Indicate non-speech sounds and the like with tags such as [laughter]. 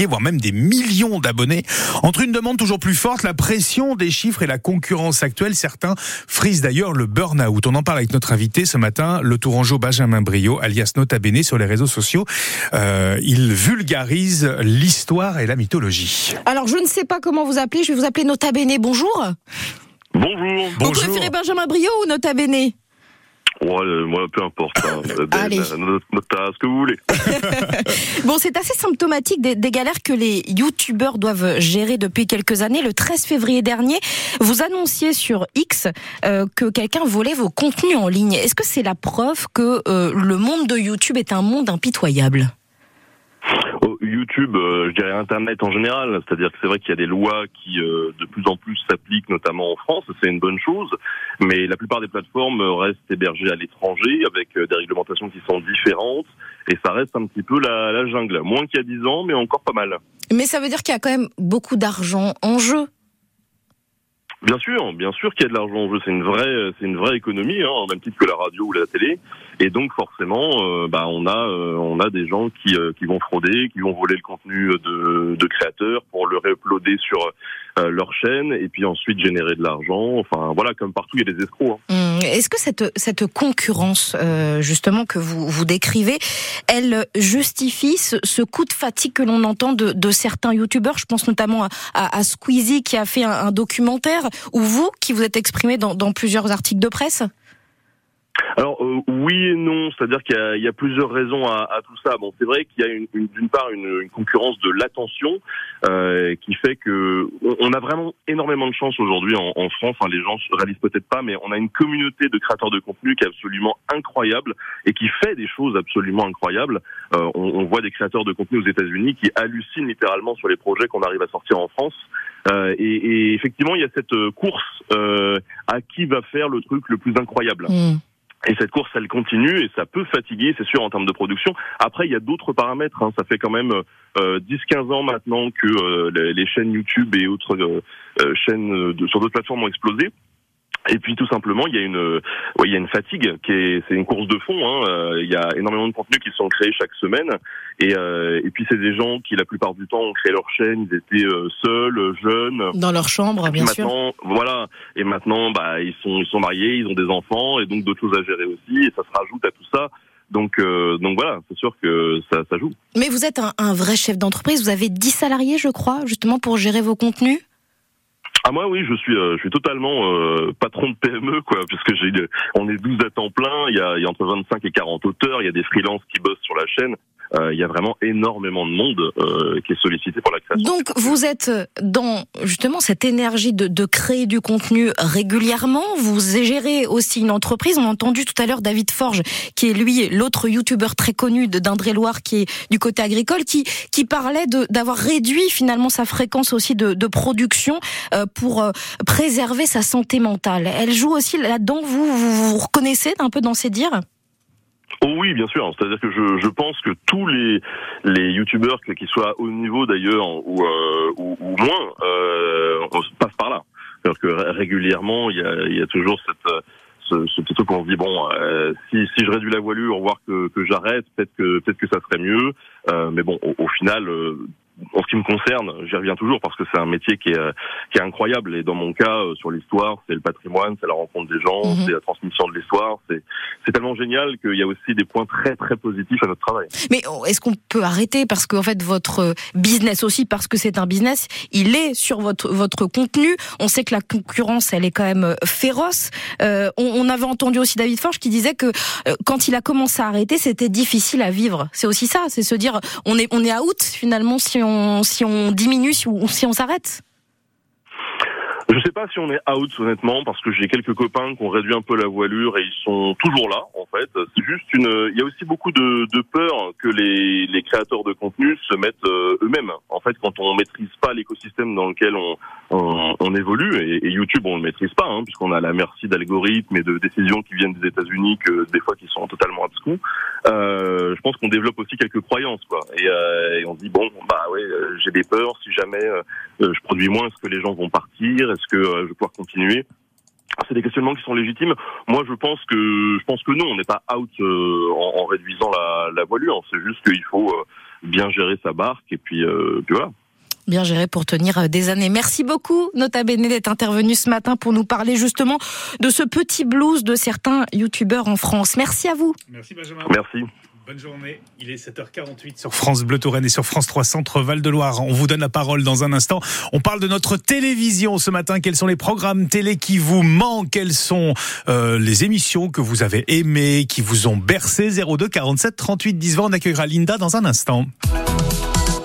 milliers, voire même des millions d'abonnés. Entre une demande toujours plus forte, la pression des chiffres et la concurrence actuelle, certains frisent d'ailleurs le burn-out. On en parle avec notre invité ce matin, le tourangeau Benjamin Brio, alias Nota Bene sur les réseaux sociaux. Euh, il vulgarise l'histoire et la mythologie. Alors, je ne sais pas comment vous appeler, je vais vous appeler Nota Bene. Bonjour. Bonjour. Vous préférez Benjamin Brio ou Nota Bene? Ouais, moi, peu importe. Hein. [laughs] Allez. Nota, ce que vous voulez. [laughs] Bon, c'est assez symptomatique des, des galères que les youtubeurs doivent gérer depuis quelques années. Le 13 février dernier, vous annonciez sur X euh, que quelqu'un volait vos contenus en ligne. Est-ce que c'est la preuve que euh, le monde de YouTube est un monde impitoyable? YouTube, euh, je dirais Internet en général, c'est-à-dire que c'est vrai qu'il y a des lois qui euh, de plus en plus s'appliquent, notamment en France, c'est une bonne chose, mais la plupart des plateformes restent hébergées à l'étranger avec euh, des réglementations qui sont différentes, et ça reste un petit peu la, la jungle, moins qu'il y a dix ans, mais encore pas mal. Mais ça veut dire qu'il y a quand même beaucoup d'argent en jeu. Bien sûr, bien sûr qu'il y a de l'argent en jeu. C'est une vraie, c'est une vraie économie, hein, en même titre que la radio ou la télé. Et donc forcément, euh, bah, on a, euh, on a des gens qui, euh, qui vont frauder, qui vont voler le contenu de, de créateurs pour le réuploader sur leur chaîne et puis ensuite générer de l'argent. Enfin voilà, comme partout, il y a des escrocs. hein. Hum, Est-ce que cette, cette concurrence, euh, justement, que vous, vous décrivez, elle justifie ce, coup de fatigue que l'on entend de, certains youtubeurs? Je pense notamment à, Squeezie qui a fait un, documentaire, ou vous qui vous êtes exprimé dans plusieurs articles de presse? Alors euh, oui et non, c'est-à-dire qu'il y y a plusieurs raisons à, à tout ça. Bon, c'est vrai qu'il y a une, une- d'une part une, une concurrence de l'attention euh, qui fait que on, a vraiment énormément de chance aujourd'hui en, en France. Hein, les gens se réalisent peut-être pas, mais on a une communauté de créateurs de contenu qui est absolument incroyable et qui fait des choses absolument incroyables. Euh, on, on voit des créateurs de contenu aux États-Unis qui hallucinent littéralement sur les projets qu'on arrive à sortir en France. Euh, et, et effectivement, il y a cette euh, course euh, à qui va faire le truc le plus incroyable. Hum. Et cette course, elle continue et ça peut fatiguer, c'est sûr, en termes de production. Après, il y a d'autres paramètres. hein. Ça fait quand même euh, 10-15 ans maintenant que euh, les, chaînes YouTube et autres euh, euh, chaînes de, sur d'autres plateformes ont explosé. Et puis tout simplement, il y a une, euh, ouais, il y a une fatigue qui est, c'est une course de fond. Hein. Euh, Il y a énormément de contenus qui sont créés chaque semaine, et, euh, et puis c'est des gens qui la plupart du temps ont créé leur chaîne, ils étaient euh, seuls, jeunes, Dans leur chambre, bien sûr. voilà. Et maintenant, bah, ils sont, ils sont mariés, ils ont des enfants, et donc d'autres choses à gérer aussi, et ça se rajoute à tout ça. Donc, euh, donc voilà, c'est sûr que ça, ça joue. Mais vous êtes un, un vrai chef d'entreprise, vous avez 10 salariés, je crois, justement pour gérer vos contenus? Ah moi, oui, je suis, euh, je suis totalement euh, patron de PME, quoi, puisque j'ai, on est 12 à temps plein. Il y a, y a entre 25 et 40 auteurs. Il y a des freelances qui bossent sur la chaîne. Euh, il y a vraiment énormément de monde euh, qui est sollicité pour la création. Donc vous êtes dans justement cette énergie de, de créer du contenu régulièrement. Vous gérez aussi une entreprise. On a entendu tout à l'heure David Forge, qui est lui l'autre youtubeur très connu de d'Indre-et-Loire, qui est du côté agricole, qui qui parlait d'avoir réduit finalement sa fréquence aussi de, de production euh, pour euh, préserver sa santé mentale. Elle joue aussi là-dedans. Vous, vous vous reconnaissez un peu dans ses dires? Oh oui, bien sûr. C'est-à-dire que je, je pense que tous les les youtubeurs, qu'ils soient haut niveau d'ailleurs ou, euh, ou, ou moins, euh, par là. C'est-à-dire que ré- régulièrement, il y a, il y a toujours cette euh, ce, petit truc où on se dit bon, euh, si, si je réduis la voilure, voir que, que j'arrête, peut-être que peut-être que ça serait mieux. Euh, mais bon, au, au final. En ce qui me concerne, j'y reviens toujours parce que c'est un métier qui est, qui est incroyable. Et dans mon cas, euh, sur l'histoire, c'est le patrimoine, c'est la rencontre des gens, Mhm. c'est la transmission de l'histoire. C'est c'est tellement génial qu'il y a aussi des points très très positifs à notre travail. Mais oh, est-ce qu'on peut arrêter parce qu'en fait votre business aussi parce que c'est un business, il est sur votre votre contenu. On sait que la concurrence elle est quand même euh, féroce. Euh, on, on avait entendu aussi David Forge qui disait que euh, quand il a commencé à arrêter, c'était difficile à vivre. C'est aussi ça, c'est se dire on est on est out finalement si on si on diminue si on, si on s'arrête. Je sais pas si on est out honnêtement parce que j'ai quelques copains qui ont réduit un peu la voilure et ils sont toujours là en fait. C'est juste une. Il y a aussi beaucoup de, peur que les, les créateurs de contenu se mettent euh, eux-mêmes. En fait, quand on maîtrise pas l'écosystème dans lequel on, on, on évolue et, et YouTube on le maîtrise pas hein, puisqu'on a la merci d'algorithmes et de décisions qui viennent des États-Unis que des fois qui sont totalement abscons. Euh, je pense qu'on développe aussi quelques croyances quoi et, euh, et on dit bon bah ouais euh, j'ai des peurs si jamais euh, euh, je produis moins, est-ce que les gens vont partir Est-ce que euh, je vais pouvoir continuer? C'est des questionnements qui sont légitimes. Moi, je pense que je pense que non, on n'est pas out euh, en, en réduisant la, la voilure. C'est juste qu'il faut bien gérer sa barque et puis, puis voilà bien géré pour tenir des années. Merci beaucoup, Nota Bene, d'être intervenu ce matin pour nous parler justement de ce petit blues de certains youtubeurs en France. Merci à vous. Merci Benjamin. Merci. Bonne journée. Il est 7h48 sur France Bleu Touraine et sur France 3 Centre Val de Loire. On vous donne la parole dans un instant. On parle de notre télévision ce matin. Quels sont les programmes télé qui vous manquent? Quelles sont euh, les émissions que vous avez aimées, qui vous ont bercé? 02 47 38 10 20. On accueillera Linda dans un instant.